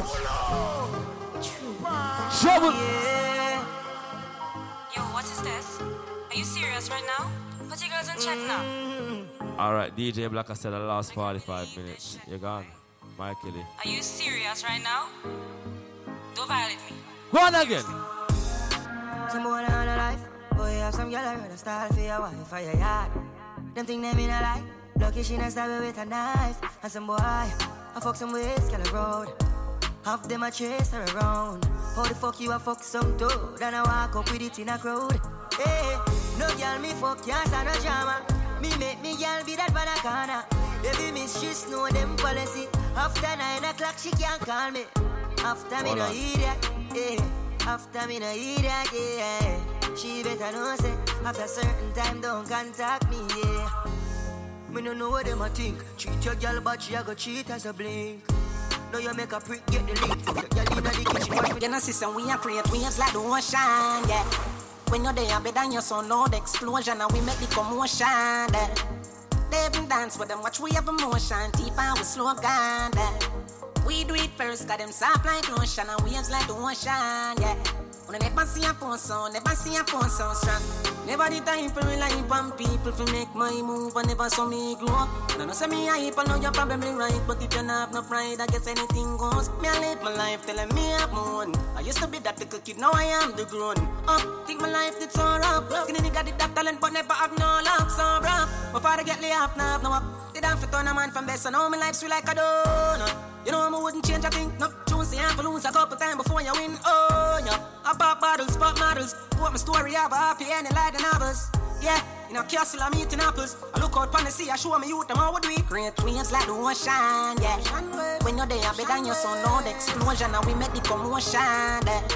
Yo, what is this? Are you serious right now? Put your girls in check now. Mm-hmm. All right, DJ Black, I said the last 45 minutes. You're gone. Mikey Lee. Are you serious right now? Don't violate me. Go on again. Some boy on a life. Boy, have some girl I rather style for your wife for your yard. Them think them in a lie. Lucky she not stab with a knife. And some boy, I fuck some ways, with girl road. Half them a chase her around. How the fuck you a fuck some dude? And I walk up with it in a crowd. Hey, no girl me fuck can't stand no drama. Me make me girl be that corner. Baby miss she know them policy. After nine o'clock she can't call me. After me no idiot. Yeah. After me no idiot. Yeah. She better know say after certain time don't contact me. Yeah. Me no know what them a think. Treat your girl but she a go cheat as a blink. Now you make a prick get the link. Your girl inna the kitchen. watch me You know, sister, we are create waves like the ocean, yeah. When you're there, better than your son, no the explosion, and we make the commotion. They even dance with them, watch we have emotion, deep and we slow down. We do it first, got them soft like lotion, and waves like the ocean, yeah. I never see a phone never see a phone so strong. Never the time for rely on people to make my move, and never saw me grow up. Now, no say me hype, I know you're probably right, but if you not have no pride, I guess anything goes. Me, I live my life telling me I'm moon. I used to be that little kid, now I am the grown up. Think my life did so rough. Skinny nigga did that talent, but never have no luck, so rough. My father get laid off, now no up. Did I fit on a man from best, I know my life's sweet like a donut. You know, I wouldn't change a thing. No, tune say I lose a couple times before you win. Oh, yeah. I pop bottles, pop models. What my story have a happy ending like the novels. Yeah, in a castle, I'm eating apples. I look out on the sea, I show me youth, them how would we create waves like the ocean, yeah. When you're there, better than your son, no the explosion, and we make the commotion, yeah.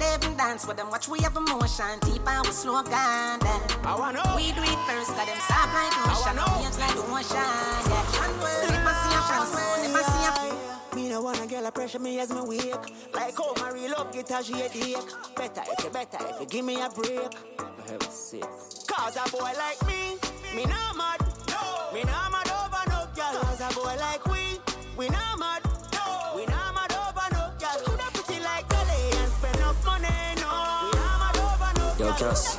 They even dance with them, watch we have emotion, deep and we slow down, yeah. We do it first, got them soft like ocean, waves like the ocean, yeah. Never see a friend, never see a friend. Me no wanna girl a pressure me as me wake Like how my real love get a shade ache Better if you better if you give me a break For heaven's sake Cause a boy like me, me not mad no. Me not mad over no girl Cause a boy like we, we not mad no. We not mad over no girl Coulda pretty like Dolly and spend enough money no. We not mad over no Yo, Cass.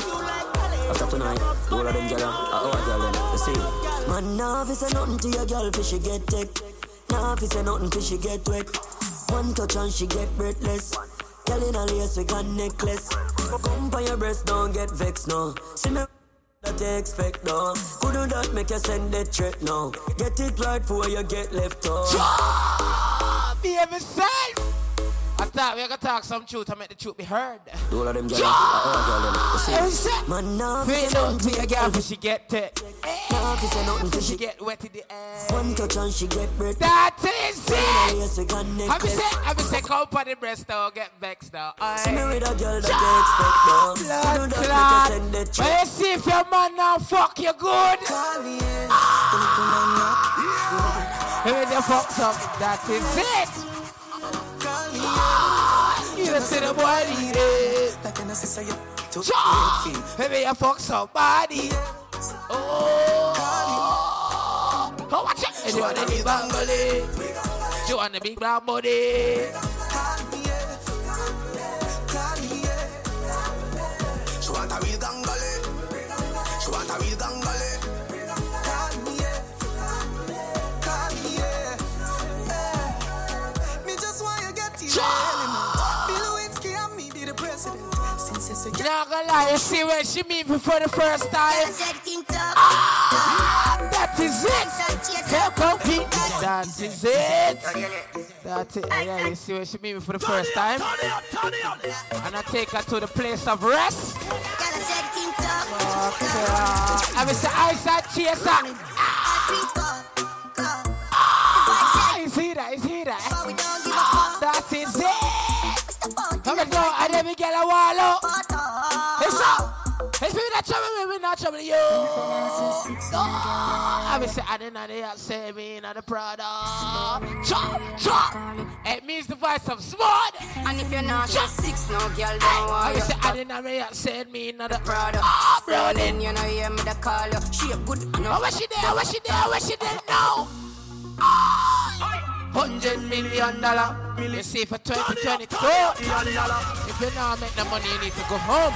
After tonight, all of them gyal, uh, our gyal them, you see. Man, now if you say nothing to your girl, fi she get tech. Now if you say nothing, fi she get wet. One touch and she get breathless. Girl in a lace, we got necklace. Come by your breast, don't get vexed, no. See me that you expect, no. Couldn't that make you send that threat, no. Get it right before you get left out. Be yourself. I thought we gonna talk some truth and make the truth be heard. All of them girl, all girl them. You see? Every set. Man, now Feel out to your girl for she get it. You say nothing to She get wet in the air. One touch and she get breath. That is it. Yes, we got Have you said, have you said, come for the breast now, get vexed now. See me with a girl that they expect now. Blood Do that, clot. make her send the But you see if your man now fuck you good. If you ah! fuck up, that is it. You see the boy need eh. it. Sure. Maybe you fuck somebody. Oh. Oh, watch it. You the big bangole. You want the big brown body. You see when she meet me for the first time. Ah, That is it. That is it. That's it. Yeah, you see when she meet me for the first time. And I take her to the place of rest. Okay. I will say, I said, chaser. Ah, is he that? Is he that? That is it. Come and go. I never get a wallow. It's up. If you not trouble me, we not trouble you. I will say, I didn't know they say me in the Prada. Chop, chop. It means the voice of smart. And if you're not Chop. just six, no girl, don't I worry. will say, I didn't know they say me in the Prada. Ah, Rolling, you know, you hear me the call you. She a good Oh, where she there? Where she there? Where she there now? Hundred million dollar. You see for 2022. If you not make the money, you need to go home.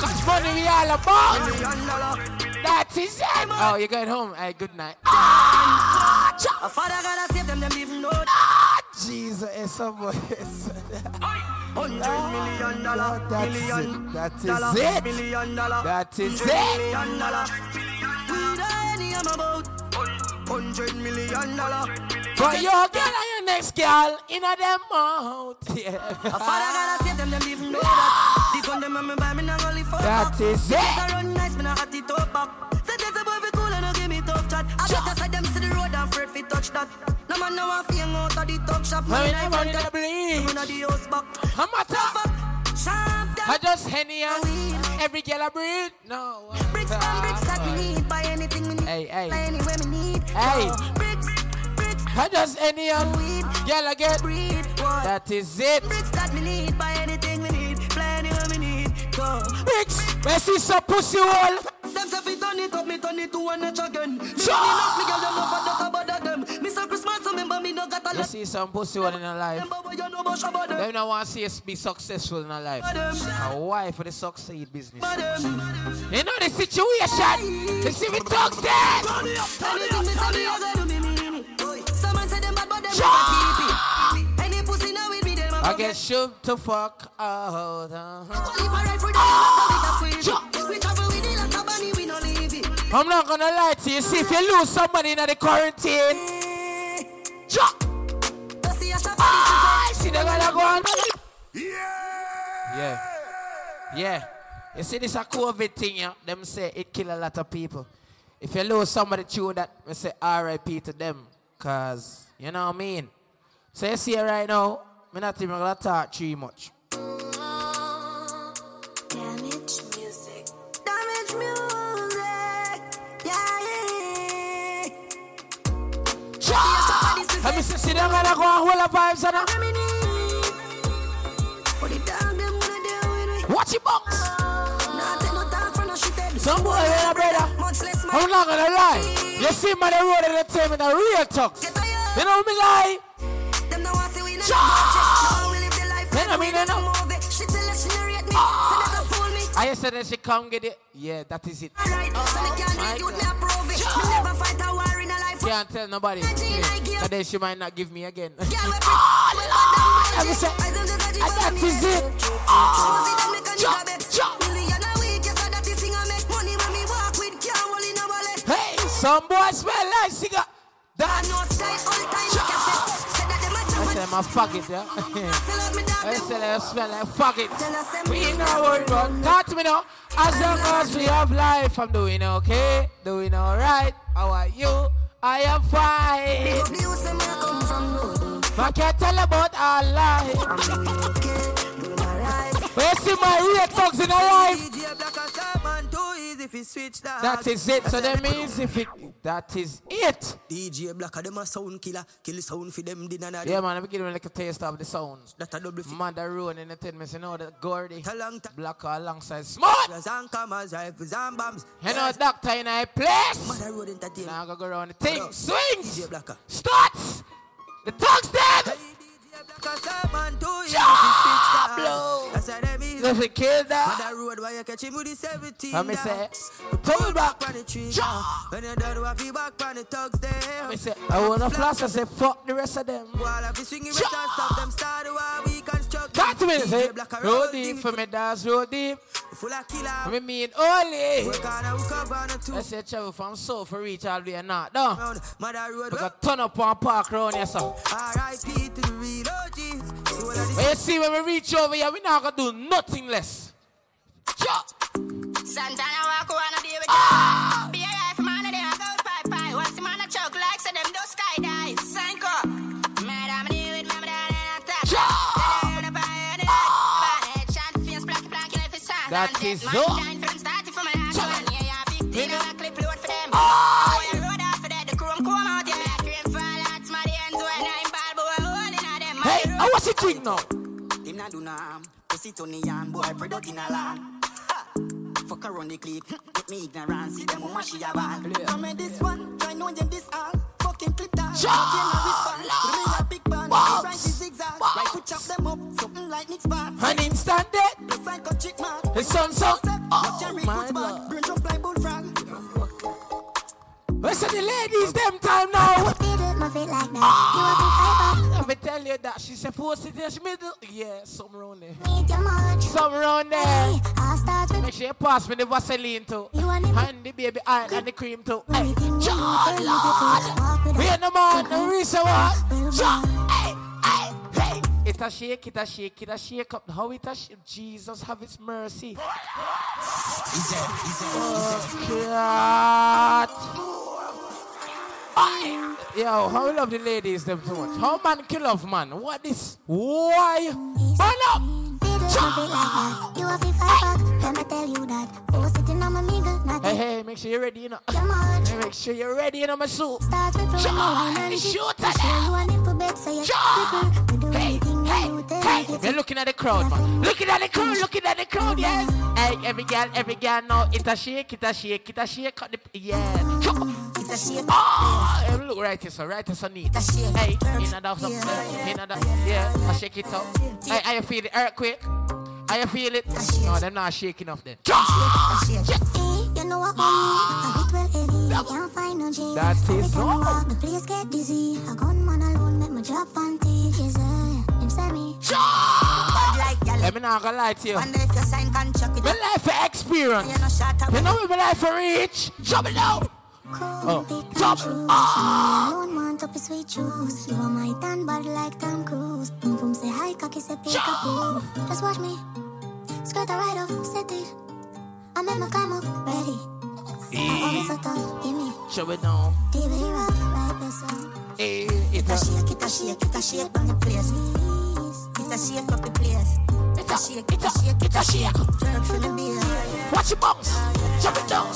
Cause money we all about. That is it. Oh, you going home? Hey, good night. Ah, A father gotta save them, them even know. ah, Jesus, it's somewhere. Hundred million dollar, million. That is it. million dollar. That is it. Hundred million dollar. But your girl and your next girl in a them mouth. Yeah. A father gotta save them, them even know that. The gun them and me buy me not only for That is it. I run nice, me not hot it up back. Say there's a boy fi cool and no give me tough chat. I better side them see the road and afraid fi touch that. No man no want fi hang out of the talk shop. I like only front gonna bleed. not the house back. I'm a top. I just henny and every girl I breed. No. Bricks and bricks that me need. Buy anything me need. Hey, hey. Buy anywhere me need. Hey. Oh, bricks, bricks. I just henny and girl I get. What? That is it. Bricks that me need. Buy anything me need. Fly anywhere me need. Go. Bricks. I see some pussy hole. Them say fi turn it up, me turn it to one notch again. Me Sure. enough, me girl them no that about them. Christmas, remember me no got a You see some pussy hole in her life. Remember you know them. Don't want to see us be successful in her life. A wife for the succeed business. You know the situation. You see me talk there. Anything me say me a go do me mean it. Someone say them bad, but them Sure. keep it. Any pussy now with me, them a I get shook to fuck out. Uh-huh. If I ride for them, so we can money, we no leave it. I'm not gonna lie to you. See if you lose somebody in the quarantine. Chop. Don't see a shop I see they gonna go on. Yeah. Yeah. You see this a COVID thing, yeah? Them say it kill a lot of people. If you lose somebody through that, we say RIP to them. Cause you know what I mean? So you see right now, me not even gonna talk too much. Them gonna deal with me. Watch it box. Nah, take no time for no shit. Some boy, yeah, brother. My I'm not gonna lie. You see the road and me the real talks. You know me lie? Them no want see we in the Sure. budget. No, we live the life. Then I mean, we you know. She tell us she no rate me. So that don't fool me. I said that she come get it. Yeah, that is it. Alright, so me can't my do it, youth, me God. it. Me never fight a war in a life. Can't tell nobody. Yeah. And then she might not give me again. Oh, We Let me say, I them just and that is it. Oh, them make a chop, chop. Million a week, yes, that is thing I make money when me walk with can't hold in a wallet. Hey, some boy smell like cigar. I That know style all time, like I said. Say that them a jam I and say my fuck it, yeah. I say them smell like fuck it. We ain't no worry about. Talk me now. As long as we have life, I'm doing okay, doing alright. How are you? I am fine. I can't tell about our life. Where's my real thugs in our life? If you switch that. That is it. So that means if it, that is it. DJ Black a them a sound killer, kill sound for them dinner. Yeah, man, let me give them like a taste of the sound. That a double. Mother Rowan in the ten minutes, you know that Gordy. Talang Black alongside Smart. There's and cameras, rifles and bombs. You know, doctor in a place. Mother Road entertainment. Now I go go around the thing. Swings. DJ Black a. Starts. The thugs dead. Black a Salman too easy if you switch that. That's why them easy. Let me kill that. Mother Road where you catch him with the 17. Let me say, pull back. on the tree. When you done, I feel back on the thugs there. Let me say, I wanna floss. I say, fuck the rest of them. While I be swinging stop them start the war we construct. Got to me, say, DJ Black a roll deep for me, dance, roll deep. Full of killer. I mean, only. Work on a hook up on a two. I say, travel from south for reach all the way not No. Mother Road. We got turn up on park round here, so. R.I.P. to the real OGs. So all of this- But you see, when we reach over here, we not gonna do nothing less. Santana walk on a day with them. Be a life man, they a go pie pie. Once the man a choke like say them do skydive. Sanko. Madam, deal with mama down in a top. Then That is so. shine from starting from a last one. Yeah, yeah, big thing and a clip load for them. Oh, yeah, road off for that. The chrome come out, yeah, like cream fall out. Smarty ends when oh. I'm bad, but we're holding at them. Hey, I what's it now? Him not do no harm. Pussy to the yarn, boy, product in. Fuck around the clip, get me ignorant, see them woman she a ball. Come in this one, try know you this all. Fucking clip that, again a response. Give me a big band, Box. right is zigzag. Right foot chop them up, something like Nick Spark. An instant dead. Plus I got chick man. His son, son. Oh, my my God. Brain jump like bullfrog. Listen, the ladies, them time now. my feet like that. Ah. You have to fight Let me tell you that she's supposed to this middle. Yeah, something around there. back. Need your much. Something around there. Hey, I'll start with Make sure you pass me the Vaseline too. you and the baby oil and the cream too. Hey, John want, tell me Lord. to do. Walk with We us. in the man, the reason what? John, It a shake, it a shake, it a shake up. How it a shake? Jesus have his mercy. Oh, God. Yo, how we love the ladies them too much. How man kill off man? What this? Why? Burn up! Feed it, my feet like. You have to fight back. Let me tell you that. Oh, sitting on my mingle, not Hey, hey, make sure you're ready, you know. much. Hey, Make sure you're ready, you know, my soup. Start with the wine and shoot at them. you a nipple bed, so you John. people. Do Hey, hey, hey. You're looking at the crowd, man. Looking at the crowd, looking at the crowd, yes. Hey, every girl, every girl now, it a shake, it a shake, it a shake, cut the, yeah. It's a shake. Oh, look right here, so right neat. a shake. Hey, in and out, Yeah. out, yeah, I shake it out. Hey, you feel the earthquake? You feel it? No, they're not shaking off then. a shake. Hey, you know what I it well heavy. I can't find no J. That Every time I walk, the place get dizzy. A gunman alone make panties. Yes, sir. Him say me. Like. Let me not gonna lie to you. Wonder if you sign contract with My them. life for experience. You know shot up. You know my life for reach? Jump it down. Cool, big Top. true. Ah. Alone want up his sweet juice. You are my tan body like Tom Cruise. Boom boom say hi, cocky say peekaboo. Just watch me. Skirt a right off, set it. I make my climb up, ready. I always so tough, give me. Shove it down. DVD rock, right there, so. Hey, It it a a shake, it a shake, it a shake on the place. Please. A shake up the place. it a shake, it a shake, it a shake. Twerk for the beer. Watch your bounce. Jump it down.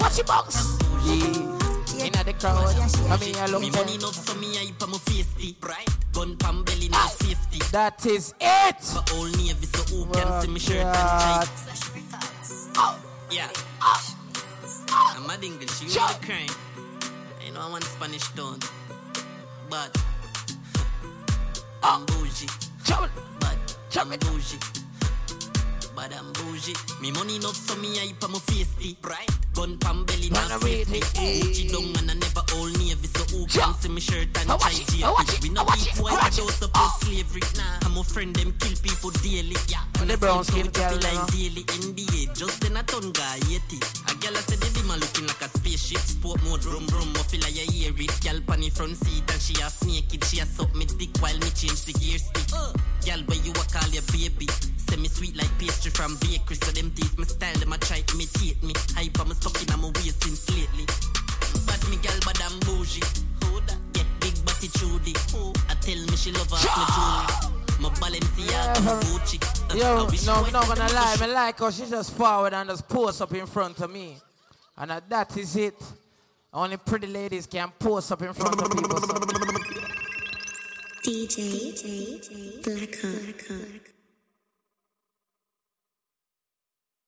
Watch your bounce. Yeah. In the crowd. I mean, I look Me money enough so me I put my face deep, right? Gun pam belly no safety. That is it. But all navy so who can oh, see me shirt and God. tight. Oh. Yeah. Oh. I'm a English, you know the crime. I know I want Spanish tone. But I'm bougie. Jump. But I'm bougie. Bad and bougie. Me money enough so me hype on my face tea. Right. Gun pam belly now read me. Gucci down and I never old navy so who can see me shirt and I tie I it, We I not it, I watch that it. don't support ah. slavery. Nah, I'm a friend them kill people daily. Yeah. And the I brown skin girl, it you know. like uh. daily in the air. Just in a ton guy, yeti. A girl I said the dimmer looking like a spaceship. Sport mode, vroom vroom, I feel like you hear it. Girl pan the front seat and she a snake it. She a suck me dick while me change the gear stick. Uh. Girl, where you a call your baby? Say me sweet like pastry from bakery. So them teeth me style, them a try imitate me. Hype I'm stuck in my waist since lately. But me girl bad and bougie. Who that? Get big body Trudy. I tell me she love her me jewelry. My Balenciaga, my Gucci. Yo, no, I'm not gonna lie, me like how she just forward and just pose up in front of me. And that is it. Only pretty ladies can pose up in front of people. so- DJ, DJ, Black Hawk.